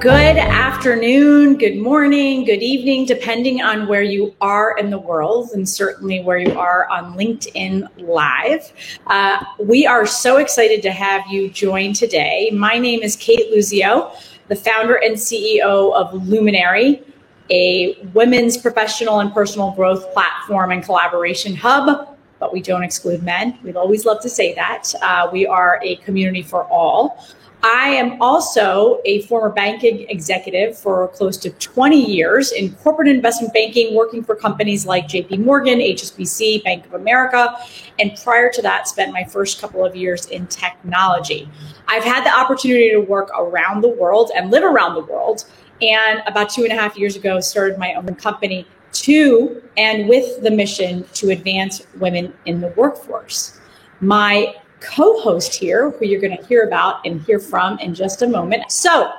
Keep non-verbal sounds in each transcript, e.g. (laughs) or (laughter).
Good afternoon, good morning, good evening, depending on where you are in the world, and certainly where you are on LinkedIn Live. Uh, we are so excited to have you join today. My name is Kate Luzio, the founder and CEO of Luminary, a women's professional and personal growth platform and collaboration hub. But we don't exclude men. We'd always love to say that. Uh, we are a community for all. I am also a former banking executive for close to 20 years in corporate investment banking, working for companies like JP Morgan, HSBC, Bank of America, and prior to that, spent my first couple of years in technology. I've had the opportunity to work around the world and live around the world. And about two and a half years ago, started my own company to and with the mission to advance women in the workforce. My co host here, who you're going to hear about and hear from in just a moment. So,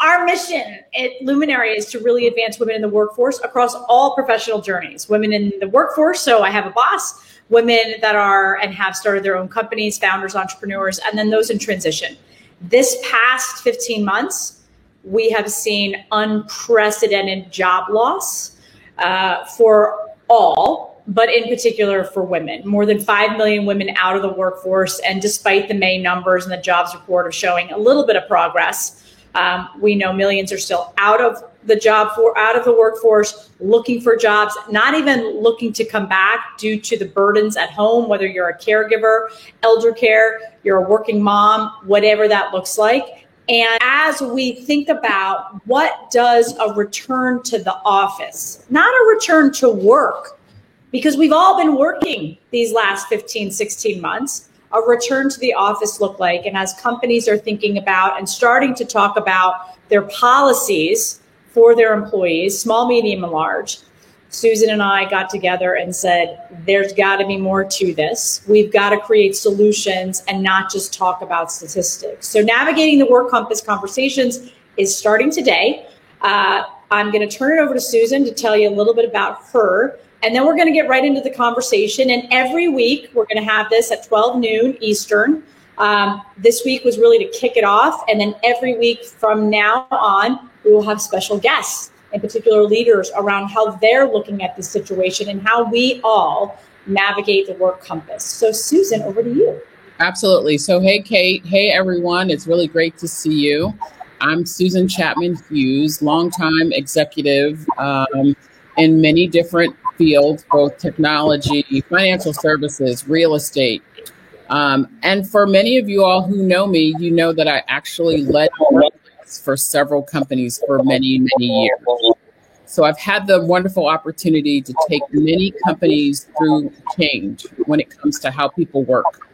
our mission at Luminary is to really advance women in the workforce across all professional journeys. Women in the workforce, so I have a boss, women that are and have started their own companies, founders, entrepreneurs, and then those in transition. This past 15 months, we have seen unprecedented job loss uh, for all but in particular for women. More than 5 million women out of the workforce. And despite the May numbers and the jobs report of showing a little bit of progress, um, we know millions are still out of the job for out of the workforce looking for jobs not even looking to come back due to the burdens at home whether you're a caregiver elder care you're a working mom whatever that looks like and as we think about what does a return to the office not a return to work because we've all been working these last 15, 16 months. A return to the office look like? And as companies are thinking about and starting to talk about their policies for their employees, small, medium, and large, Susan and I got together and said, there's got to be more to this. We've got to create solutions and not just talk about statistics. So, navigating the Work Compass conversations is starting today. Uh, I'm going to turn it over to Susan to tell you a little bit about her. And then we're going to get right into the conversation. And every week, we're going to have this at 12 noon Eastern. Um, this week was really to kick it off. And then every week from now on, we will have special guests, in particular leaders, around how they're looking at the situation and how we all navigate the work compass. So, Susan, over to you. Absolutely. So, hey, Kate. Hey, everyone. It's really great to see you. I'm Susan Chapman Hughes, longtime executive um, in many different fields, both technology, financial services, real estate. Um, and for many of you all who know me, you know that I actually led for several companies for many, many years. So I've had the wonderful opportunity to take many companies through change when it comes to how people work.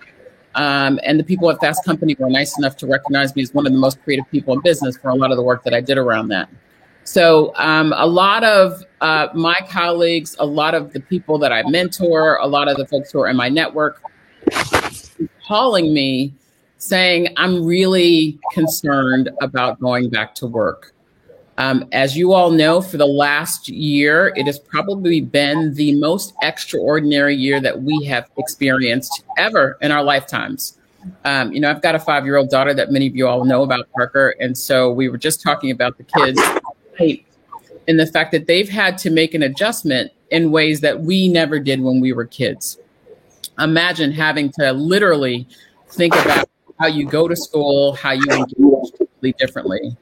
Um, and the people at Fast Company were nice enough to recognize me as one of the most creative people in business for a lot of the work that I did around that. So, um, a lot of uh, my colleagues, a lot of the people that I mentor, a lot of the folks who are in my network, calling me saying, I'm really concerned about going back to work. Um, as you all know, for the last year, it has probably been the most extraordinary year that we have experienced ever in our lifetimes. Um, you know, I've got a five year old daughter that many of you all know about, Parker. And so we were just talking about the kids in the fact that they've had to make an adjustment in ways that we never did when we were kids. Imagine having to literally think about how you go to school, how you engage differently.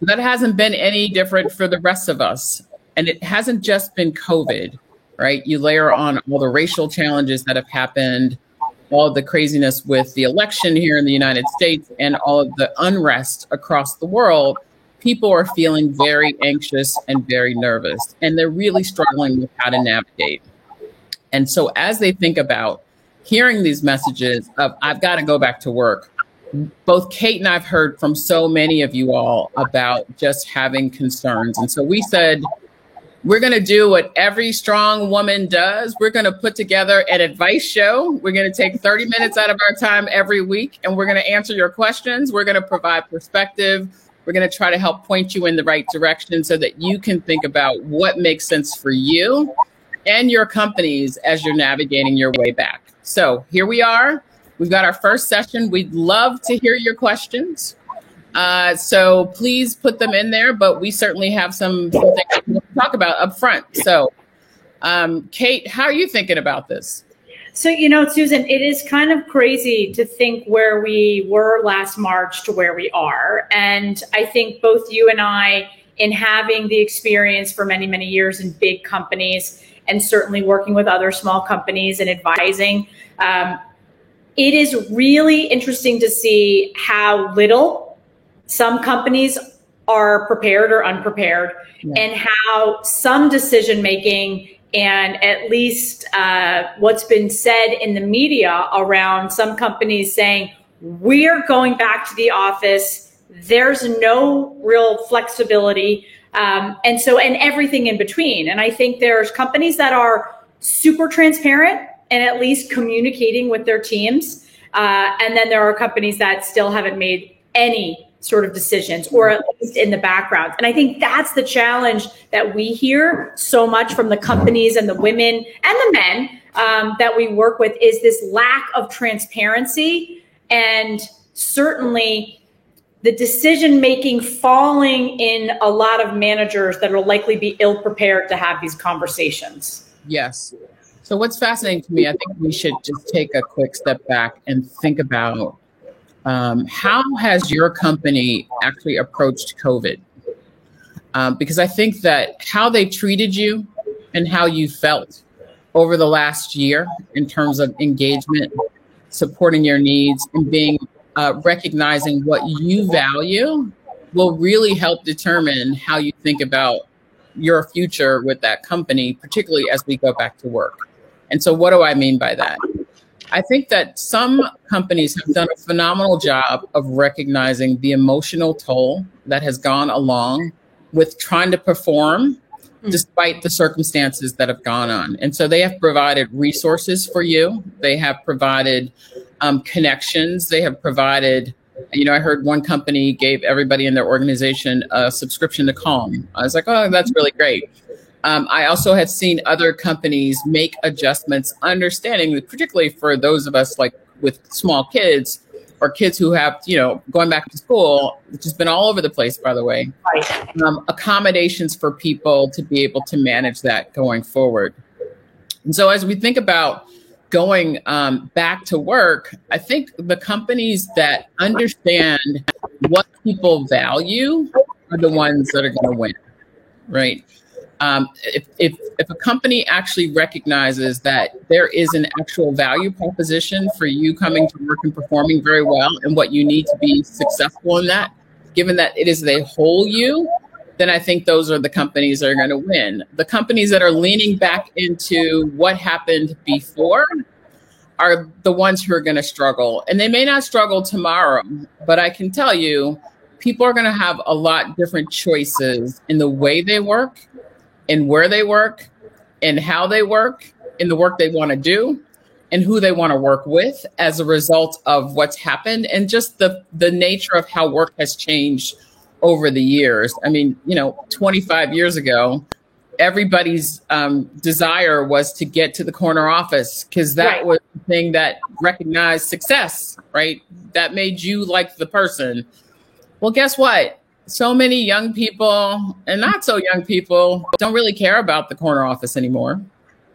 So that hasn't been any different for the rest of us. And it hasn't just been COVID, right? You layer on all the racial challenges that have happened, all the craziness with the election here in the United States, and all of the unrest across the world people are feeling very anxious and very nervous, and they're really struggling with how to navigate. And so, as they think about hearing these messages of, I've got to go back to work, both Kate and I've heard from so many of you all about just having concerns. And so we said, we're going to do what every strong woman does. We're going to put together an advice show. We're going to take 30 minutes out of our time every week and we're going to answer your questions. We're going to provide perspective. We're going to try to help point you in the right direction so that you can think about what makes sense for you and your companies as you're navigating your way back. So here we are. We've got our first session. We'd love to hear your questions. Uh, so please put them in there, but we certainly have some, some things to talk about up front. So, um, Kate, how are you thinking about this? So, you know, Susan, it is kind of crazy to think where we were last March to where we are. And I think both you and I, in having the experience for many, many years in big companies and certainly working with other small companies and advising, um, it is really interesting to see how little some companies are prepared or unprepared yeah. and how some decision making and at least uh, what's been said in the media around some companies saying we're going back to the office. There's no real flexibility. Um, and so and everything in between. And i think there's companies that are super transparent and at least communicating with their teams. Uh, and then there are companies that still haven't made any sort of decisions or at least in the background. And I think that's the challenge that we hear so much from the companies and the women and the men um, that we work with is this lack of transparency and certainly the decision making falling in a lot of managers that will likely be ill prepared to have these conversations. Yes. So what's fascinating to me, I think we should just take a quick step back and think about um, how has your company actually approached COVID? Um, because I think that how they treated you and how you felt over the last year in terms of engagement, supporting your needs, and being uh, recognizing what you value will really help determine how you think about your future with that company, particularly as we go back to work. And so, what do I mean by that? I think that some companies have done a phenomenal job of recognizing the emotional toll that has gone along with trying to perform hmm. despite the circumstances that have gone on. And so they have provided resources for you. They have provided um, connections. They have provided, you know, I heard one company gave everybody in their organization a subscription to Calm. I was like, oh, that's really great. Um, I also have seen other companies make adjustments, understanding, particularly for those of us like with small kids or kids who have, you know, going back to school, which has been all over the place, by the way, um, accommodations for people to be able to manage that going forward. And so as we think about going um, back to work, I think the companies that understand what people value are the ones that are going to win, right? Um, if, if, if a company actually recognizes that there is an actual value proposition for you coming to work and performing very well and what you need to be successful in that, given that it is the whole you, then I think those are the companies that are going to win. The companies that are leaning back into what happened before are the ones who are going to struggle. And they may not struggle tomorrow, but I can tell you, people are going to have a lot different choices in the way they work in where they work, and how they work, in the work they want to do, and who they want to work with as a result of what's happened and just the the nature of how work has changed over the years. I mean, you know, 25 years ago, everybody's um, desire was to get to the corner office because that right. was the thing that recognized success, right? That made you like the person. Well, guess what? So many young people and not so young people don't really care about the corner office anymore.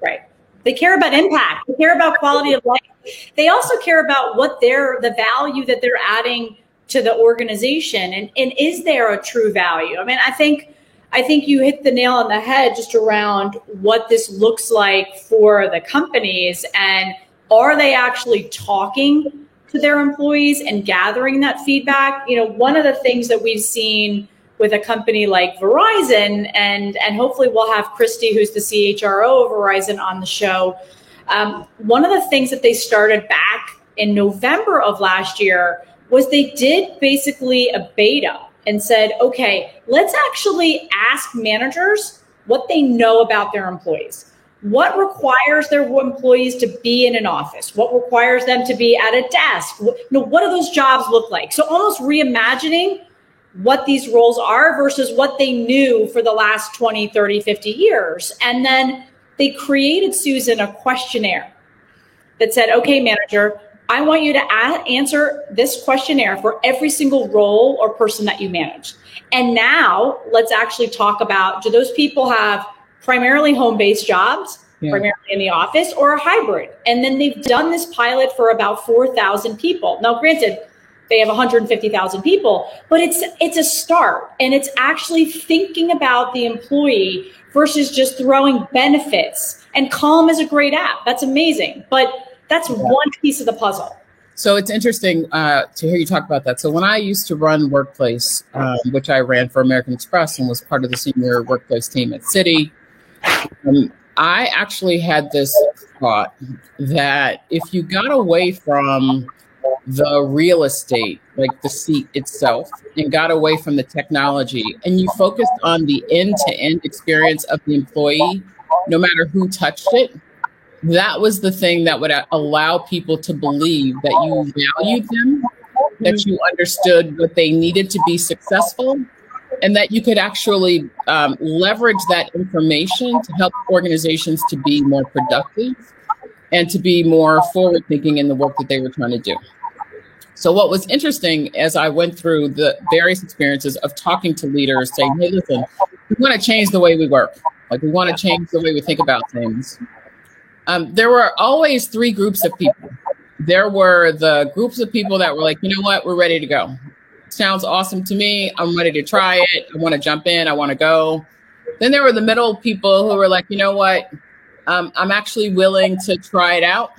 Right. They care about impact. They care about quality of life. They also care about what they're the value that they're adding to the organization and, and is there a true value? I mean, I think I think you hit the nail on the head just around what this looks like for the companies and are they actually talking to their employees and gathering that feedback. You know, one of the things that we've seen with a company like Verizon, and and hopefully we'll have Christy, who's the CHRO of Verizon, on the show. Um, one of the things that they started back in November of last year was they did basically a beta and said, okay, let's actually ask managers what they know about their employees what requires their employees to be in an office? What requires them to be at a desk? What, you know, what do those jobs look like? So almost reimagining what these roles are versus what they knew for the last 20 30 50 years. And then they created susan a questionnaire that said okay manager I want you to a- answer this questionnaire for every single role or person that you manage. And now let's actually talk about do those people have primarily home based jobs, yeah. primarily in the office, or a hybrid? And then they've done this pilot for about 4,000 people. Now, granted, they have 150,000 people, but it's it's a start and it's actually thinking about the employee versus just throwing benefits. And Calm is a great app. That's amazing. But that's yeah. one piece of the puzzle. So it's interesting uh, to hear you talk about that. So when I used to run Workplace, um, which I ran for American Express and was part of the senior workplace team at Citi, um, I actually had this thought that if you got away from the real estate, like the seat itself, and got away from the technology. And you focused on the end to end experience of the employee, no matter who touched it. That was the thing that would allow people to believe that you valued them, that you understood what they needed to be successful, and that you could actually um, leverage that information to help organizations to be more productive and to be more forward thinking in the work that they were trying to do. So, what was interesting as I went through the various experiences of talking to leaders, saying, hey, listen, we want to change the way we work, like we want to change the way we think about things. Um, there were always three groups of people. There were the groups of people that were like, you know what, we're ready to go. Sounds awesome to me. I'm ready to try it. I want to jump in. I want to go. Then there were the middle people who were like, you know what, um, I'm actually willing to try it out.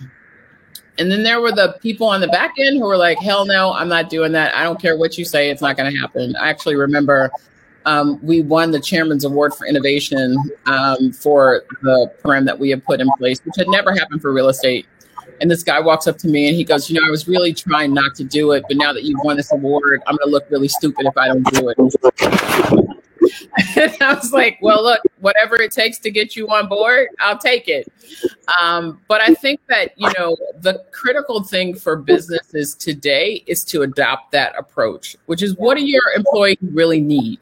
And then there were the people on the back end who were like, hell no, I'm not doing that. I don't care what you say, it's not going to happen. I actually remember um, we won the Chairman's Award for Innovation um, for the program that we had put in place, which had never happened for real estate. And this guy walks up to me and he goes, You know, I was really trying not to do it, but now that you've won this award, I'm going to look really stupid if I don't do it. (laughs) and I was like, well, look, whatever it takes to get you on board, I'll take it. Um, but I think that, you know, the critical thing for businesses today is to adopt that approach, which is what do your employees really need?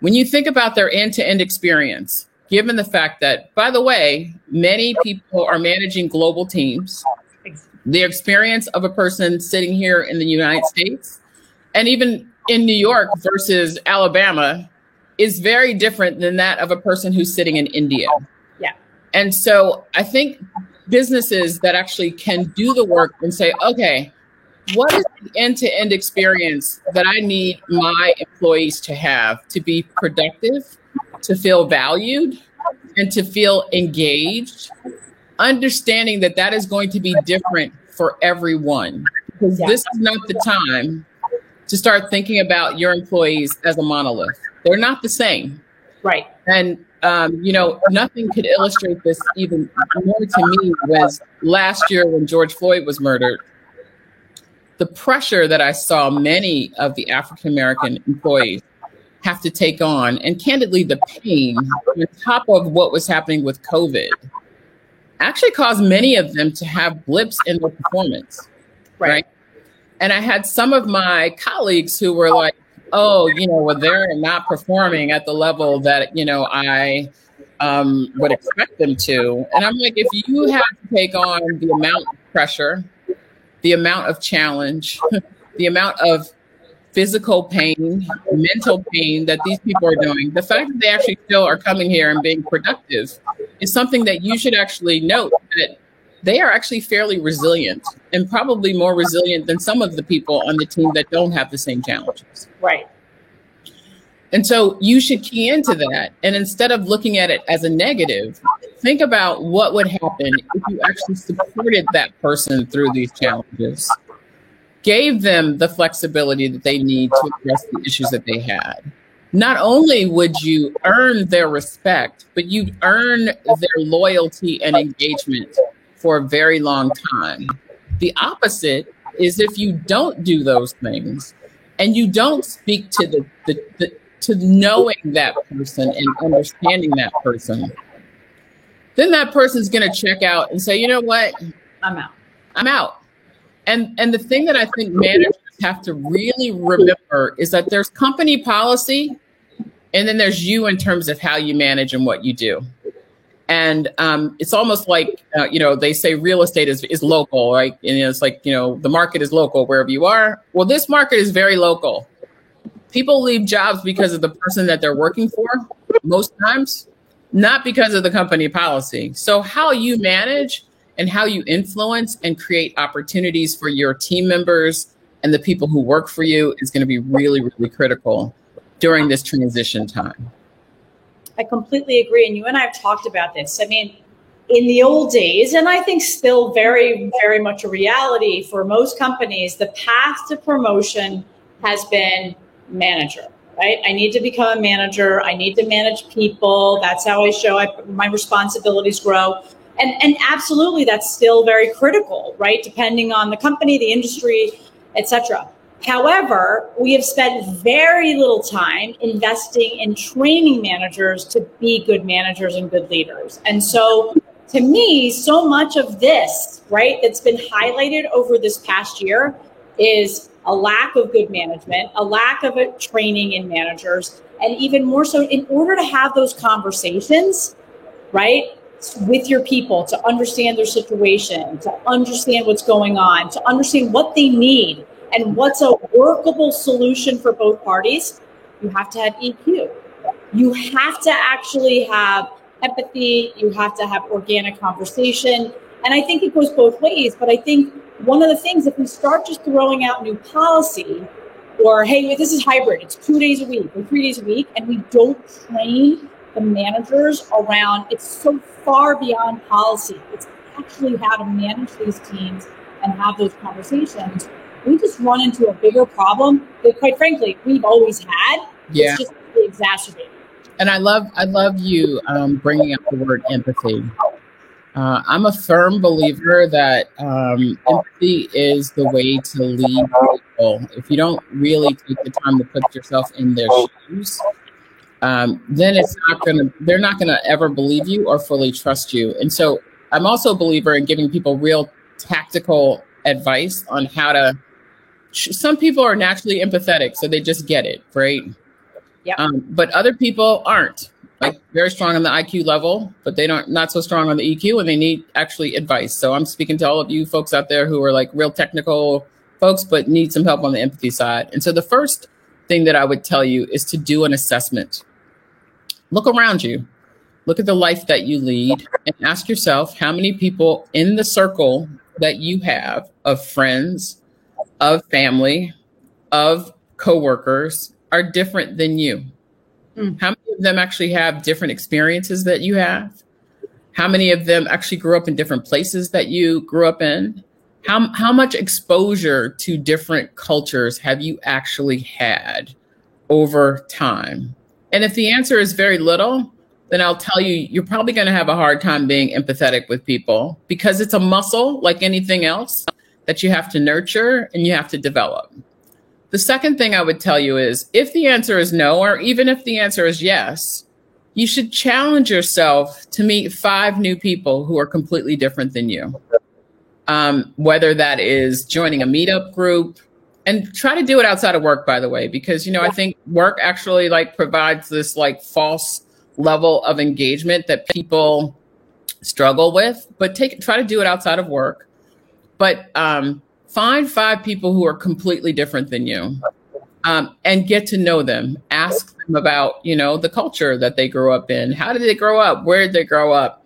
When you think about their end to end experience, given the fact that, by the way, many people are managing global teams, the experience of a person sitting here in the United States and even in New York versus Alabama is very different than that of a person who's sitting in India. Yeah. And so I think businesses that actually can do the work and say, okay, what is the end to end experience that I need my employees to have to be productive, to feel valued, and to feel engaged? Understanding that that is going to be different for everyone because yeah. this is not the time to start thinking about your employees as a monolith. They're not the same. Right. And um, you know, nothing could illustrate this even more to me was last year when George Floyd was murdered. The pressure that I saw many of the African American employees have to take on, and candidly, the pain on top of what was happening with COVID actually caused many of them to have blips in their performance. Right. right? And I had some of my colleagues who were like, oh, you know, well, they're not performing at the level that, you know, I um, would expect them to. And I'm like, if you have to take on the amount of pressure, the amount of challenge, (laughs) the amount of physical pain, mental pain that these people are doing, the fact that they actually still are coming here and being productive is something that you should actually note that they are actually fairly resilient and probably more resilient than some of the people on the team that don't have the same challenges. Right. And so you should key into that. And instead of looking at it as a negative, think about what would happen if you actually supported that person through these challenges, gave them the flexibility that they need to address the issues that they had. Not only would you earn their respect, but you'd earn their loyalty and engagement for a very long time. The opposite is if you don't do those things and you don't speak to the, the, the to knowing that person and understanding that person, then that person's going to check out and say, you know what? I'm out. I'm out. And and the thing that I think managers have to really remember is that there's company policy and then there's you in terms of how you manage and what you do. And um, it's almost like, uh, you know, they say real estate is, is local, right? And it's like, you know, the market is local wherever you are. Well, this market is very local. People leave jobs because of the person that they're working for most times, not because of the company policy. So, how you manage and how you influence and create opportunities for your team members and the people who work for you is going to be really, really critical during this transition time. I completely agree. And you and I have talked about this. I mean, in the old days, and I think still very, very much a reality for most companies, the path to promotion has been manager, right? I need to become a manager. I need to manage people. That's how I show I, my responsibilities grow. And, and absolutely, that's still very critical, right? Depending on the company, the industry, etc. However, we have spent very little time investing in training managers to be good managers and good leaders. And so, to me, so much of this, right, that's been highlighted over this past year is a lack of good management, a lack of a training in managers, and even more so, in order to have those conversations, right, with your people to understand their situation, to understand what's going on, to understand what they need and what's a workable solution for both parties, you have to have EQ. You have to actually have empathy, you have to have organic conversation. And I think it goes both ways. But I think one of the things, if we start just throwing out new policy, or hey, this is hybrid, it's two days a week or three days a week, and we don't train the managers around it's so far beyond policy. It's actually how to manage these teams and have those conversations we just run into a bigger problem that, quite frankly, we've always had. Yeah. It's just really exacerbated. And I love, I love you um, bringing up the word empathy. Uh, I'm a firm believer that um, empathy is the way to lead people. If you don't really take the time to put yourself in their shoes, um, then it's not gonna. They're not gonna ever believe you or fully trust you. And so, I'm also a believer in giving people real tactical advice on how to some people are naturally empathetic, so they just get it, right? Yeah. Um, but other people aren't like very strong on the IQ level, but they don't not so strong on the EQ, and they need actually advice. So I'm speaking to all of you folks out there who are like real technical folks, but need some help on the empathy side. And so the first thing that I would tell you is to do an assessment. Look around you. Look at the life that you lead and ask yourself how many people in the circle that you have of friends, of family, of coworkers are different than you. Mm. How many of them actually have different experiences that you have? How many of them actually grew up in different places that you grew up in? How, how much exposure to different cultures have you actually had over time? And if the answer is very little, then I'll tell you, you're probably going to have a hard time being empathetic with people because it's a muscle like anything else that you have to nurture and you have to develop. The second thing I would tell you is if the answer is no, or even if the answer is yes, you should challenge yourself to meet five new people who are completely different than you. Um, whether that is joining a meetup group and try to do it outside of work, by the way, because, you know, I think work actually like provides this like false level of engagement that people struggle with, but take, try to do it outside of work but um, find five people who are completely different than you um, and get to know them. Ask them about, you know, the culture that they grew up in. How did they grow up? Where did they grow up?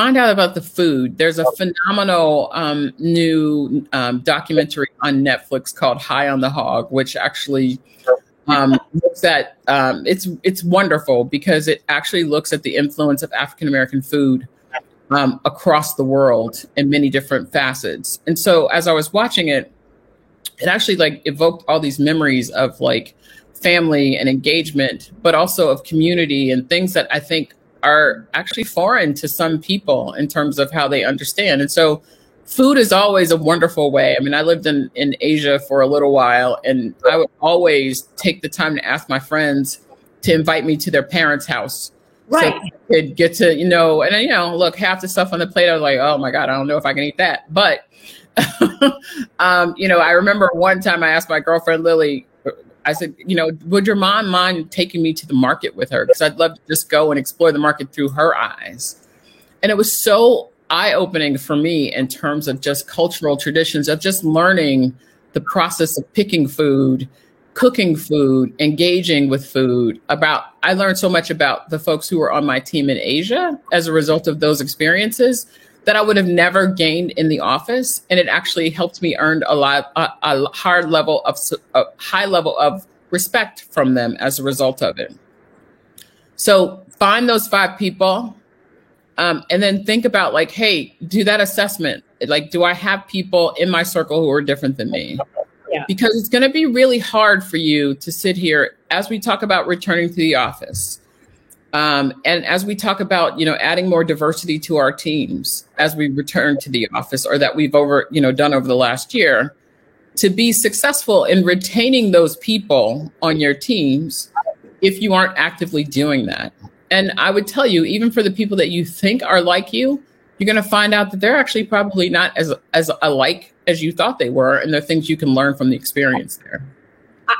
Find out about the food. There's a phenomenal um, new um, documentary on Netflix called High on the Hog, which actually um, looks at um, it's it's wonderful because it actually looks at the influence of African American food um, across the world in many different facets. And so as I was watching it, it actually like evoked all these memories of like family and engagement, but also of community and things that I think are actually foreign to some people in terms of how they understand. And so food is always a wonderful way. I mean, I lived in, in Asia for a little while and I would always take the time to ask my friends to invite me to their parents' house Right. So could get to, you know, and then, you know, look, half the stuff on the plate, I was like, oh my God, I don't know if I can eat that. But, (laughs) um, you know, I remember one time I asked my girlfriend, Lily, I said, you know, would your mom mind taking me to the market with her? Because I'd love to just go and explore the market through her eyes. And it was so eye opening for me in terms of just cultural traditions of just learning the process of picking food, cooking food, engaging with food. About I learned so much about the folks who were on my team in Asia as a result of those experiences that I would have never gained in the office, and it actually helped me earn a lot a, a hard level of a high level of respect from them as a result of it. So find those five people um, and then think about like, hey, do that assessment. Like, do I have people in my circle who are different than me? Yeah. Because it's going to be really hard for you to sit here as we talk about returning to the office. Um, and as we talk about, you know, adding more diversity to our teams as we return to the office or that we've over, you know, done over the last year, to be successful in retaining those people on your teams if you aren't actively doing that. And I would tell you, even for the people that you think are like you, you're going to find out that they're actually probably not as as alike as you thought they were, and there are things you can learn from the experience there.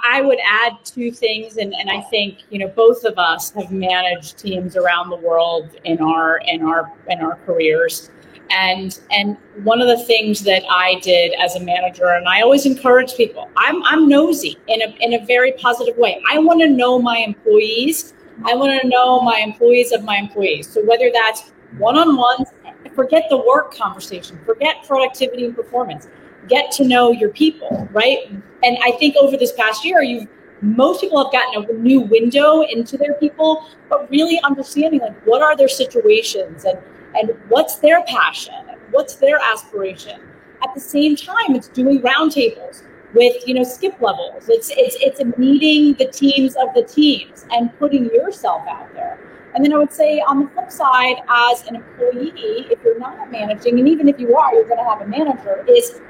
I would add two things, and, and I think you know both of us have managed teams around the world in our in our in our careers, and and one of the things that I did as a manager, and I always encourage people, I'm I'm nosy in a in a very positive way. I want to know my employees I want to know my employees of my employees. So whether that's one-on-ones, forget the work conversation, forget productivity and performance. Get to know your people, right? And I think over this past year, you've most people have gotten a new window into their people, but really understanding like what are their situations and and what's their passion, what's their aspiration. At the same time, it's doing roundtables with you know skip levels. It's it's it's meeting the teams of the teams and putting yourself out there. And then I would say on the flip side, as an employee, if you're not managing, and even if you are, you're going to have a manager, is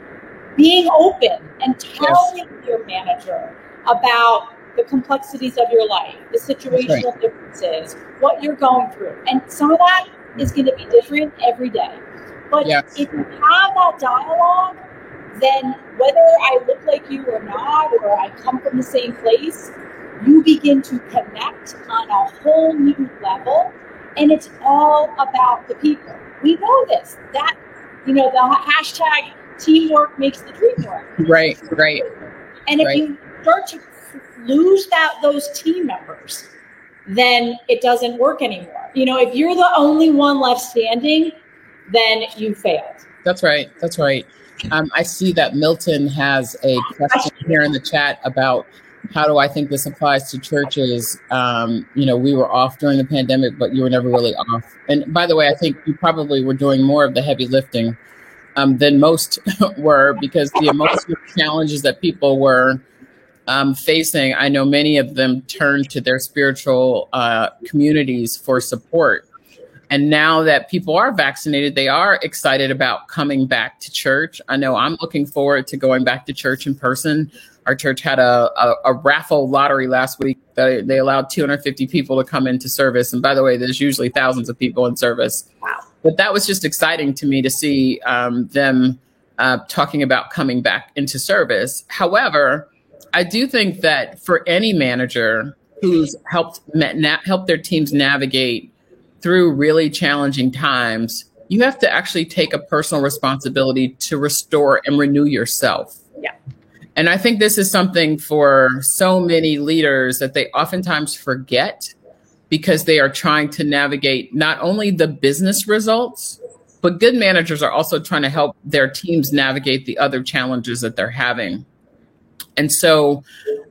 being open and telling yes. your manager about the complexities of your life, the situational right. differences, what you're going through. And some of that is mm. going to be different every day. But yes. if you have that dialogue, then whether I look like you or not, or I come from the same place, you begin to connect on a whole new level. And it's all about the people. We know this. That, you know, the hashtag teamwork makes the dream work. Right, right. And if right. you start to lose that those team members, then it doesn't work anymore. You know, if you're the only one left standing, then you failed. That's right. That's right. Um, I see that Milton has a question here in the chat about how do I think this applies to churches? Um, you know, we were off during the pandemic, but you were never really off. And by the way, I think you probably were doing more of the heavy lifting um, than most (laughs) were because the emotional challenges that people were um, facing, I know many of them turned to their spiritual uh, communities for support. And now that people are vaccinated, they are excited about coming back to church. I know I'm looking forward to going back to church in person. Our church had a, a, a raffle lottery last week. They, they allowed 250 people to come into service. And by the way, there's usually thousands of people in service. Wow. But that was just exciting to me to see um, them uh, talking about coming back into service. However, I do think that for any manager who's helped na- help their teams navigate through really challenging times, you have to actually take a personal responsibility to restore and renew yourself. Yeah. And I think this is something for so many leaders that they oftentimes forget because they are trying to navigate not only the business results, but good managers are also trying to help their teams navigate the other challenges that they're having. And so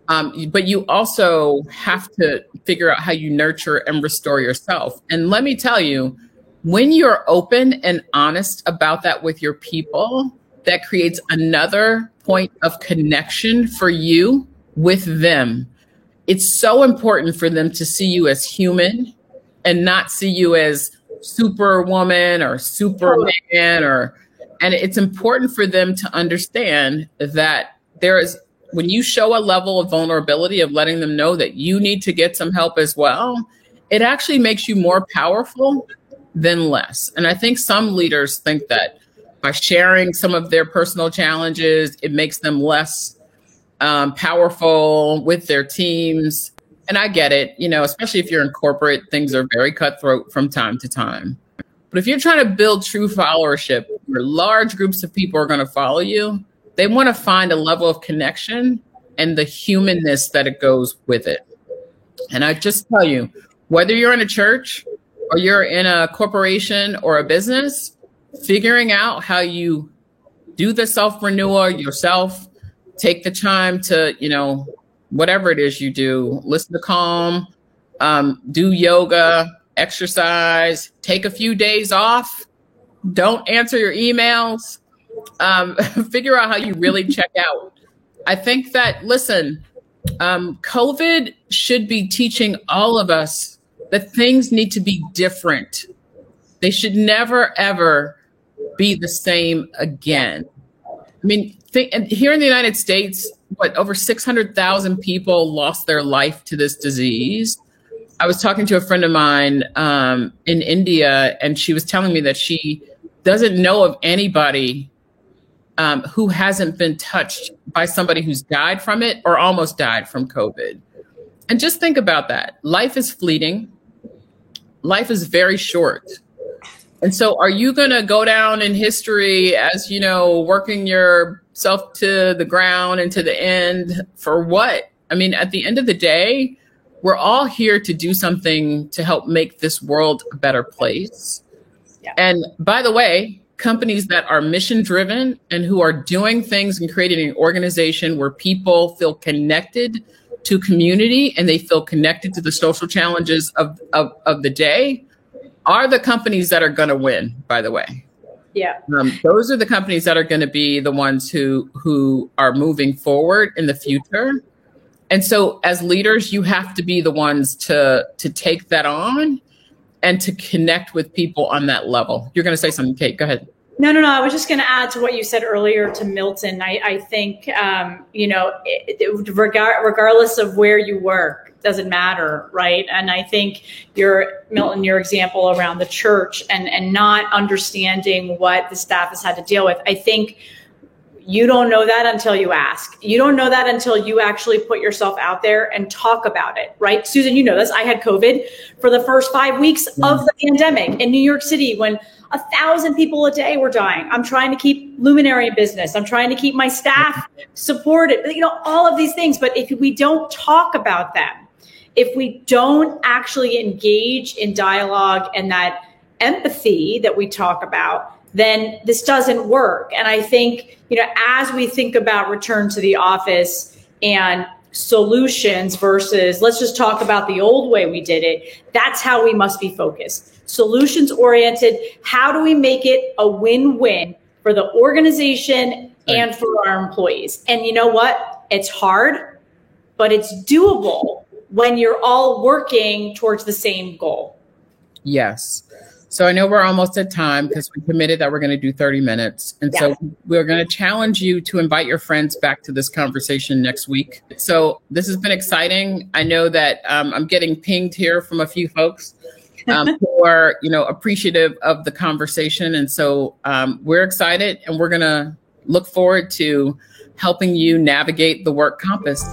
um, but you also have to figure out how you nurture and restore yourself. And let me tell you, when you're open and honest about that with your people, that creates another point of connection for you with them. It's so important for them to see you as human and not see you as superwoman or superman or and it's important for them to understand that there is when you show a level of vulnerability of letting them know that you need to get some help as well, it actually makes you more powerful than less. And I think some leaders think that by sharing some of their personal challenges, it makes them less um, powerful with their teams. And I get it, you know, especially if you're in corporate, things are very cutthroat from time to time. But if you're trying to build true followership, where large groups of people are going to follow you, they want to find a level of connection and the humanness that it goes with it. And I just tell you, whether you're in a church or you're in a corporation or a business, figuring out how you do the self renewal yourself, take the time to, you know, whatever it is you do, listen to calm, um, do yoga, exercise, take a few days off, don't answer your emails, um, (laughs) figure out how you really check out. I think that, listen, um, COVID should be teaching all of us that things need to be different. They should never, ever be the same again. I mean, think, here in the United States, what over 600,000 people lost their life to this disease. I was talking to a friend of mine um, in India, and she was telling me that she doesn't know of anybody um, who hasn't been touched by somebody who's died from it or almost died from COVID. And just think about that. Life is fleeting, life is very short. And so, are you going to go down in history as, you know, working yourself to the ground and to the end for what? I mean, at the end of the day, we're all here to do something to help make this world a better place. Yeah. And by the way, companies that are mission driven and who are doing things and creating an organization where people feel connected to community and they feel connected to the social challenges of, of, of the day are the companies that are going to win, by the way. Yeah. Um, those are the companies that are going to be the ones who who are moving forward in the future. And so as leaders, you have to be the ones to to take that on and to connect with people on that level. You're going to say something, Kate. Go ahead. No, no, no. I was just going to add to what you said earlier to Milton. I, I think, um, you know, it, it, regard, regardless of where you work, doesn't matter, right? And I think your Milton, your example around the church and and not understanding what the staff has had to deal with. I think you don't know that until you ask. You don't know that until you actually put yourself out there and talk about it, right? Susan, you know this. I had COVID for the first five weeks of the pandemic in New York City when a thousand people a day were dying. I'm trying to keep luminary business. I'm trying to keep my staff supported, you know, all of these things. But if we don't talk about them, if we don't actually engage in dialogue and that empathy that we talk about, then this doesn't work. And I think, you know, as we think about return to the office and solutions versus let's just talk about the old way we did it, that's how we must be focused. Solutions oriented. How do we make it a win win for the organization and for our employees? And you know what? It's hard, but it's doable when you're all working towards the same goal. Yes. So I know we're almost at time because we committed that we're going to do 30 minutes. And yeah. so we're going to challenge you to invite your friends back to this conversation next week. So this has been exciting. I know that um, I'm getting pinged here from a few folks um, (laughs) who are, you know, appreciative of the conversation. And so um, we're excited and we're going to look forward to helping you navigate the work compass.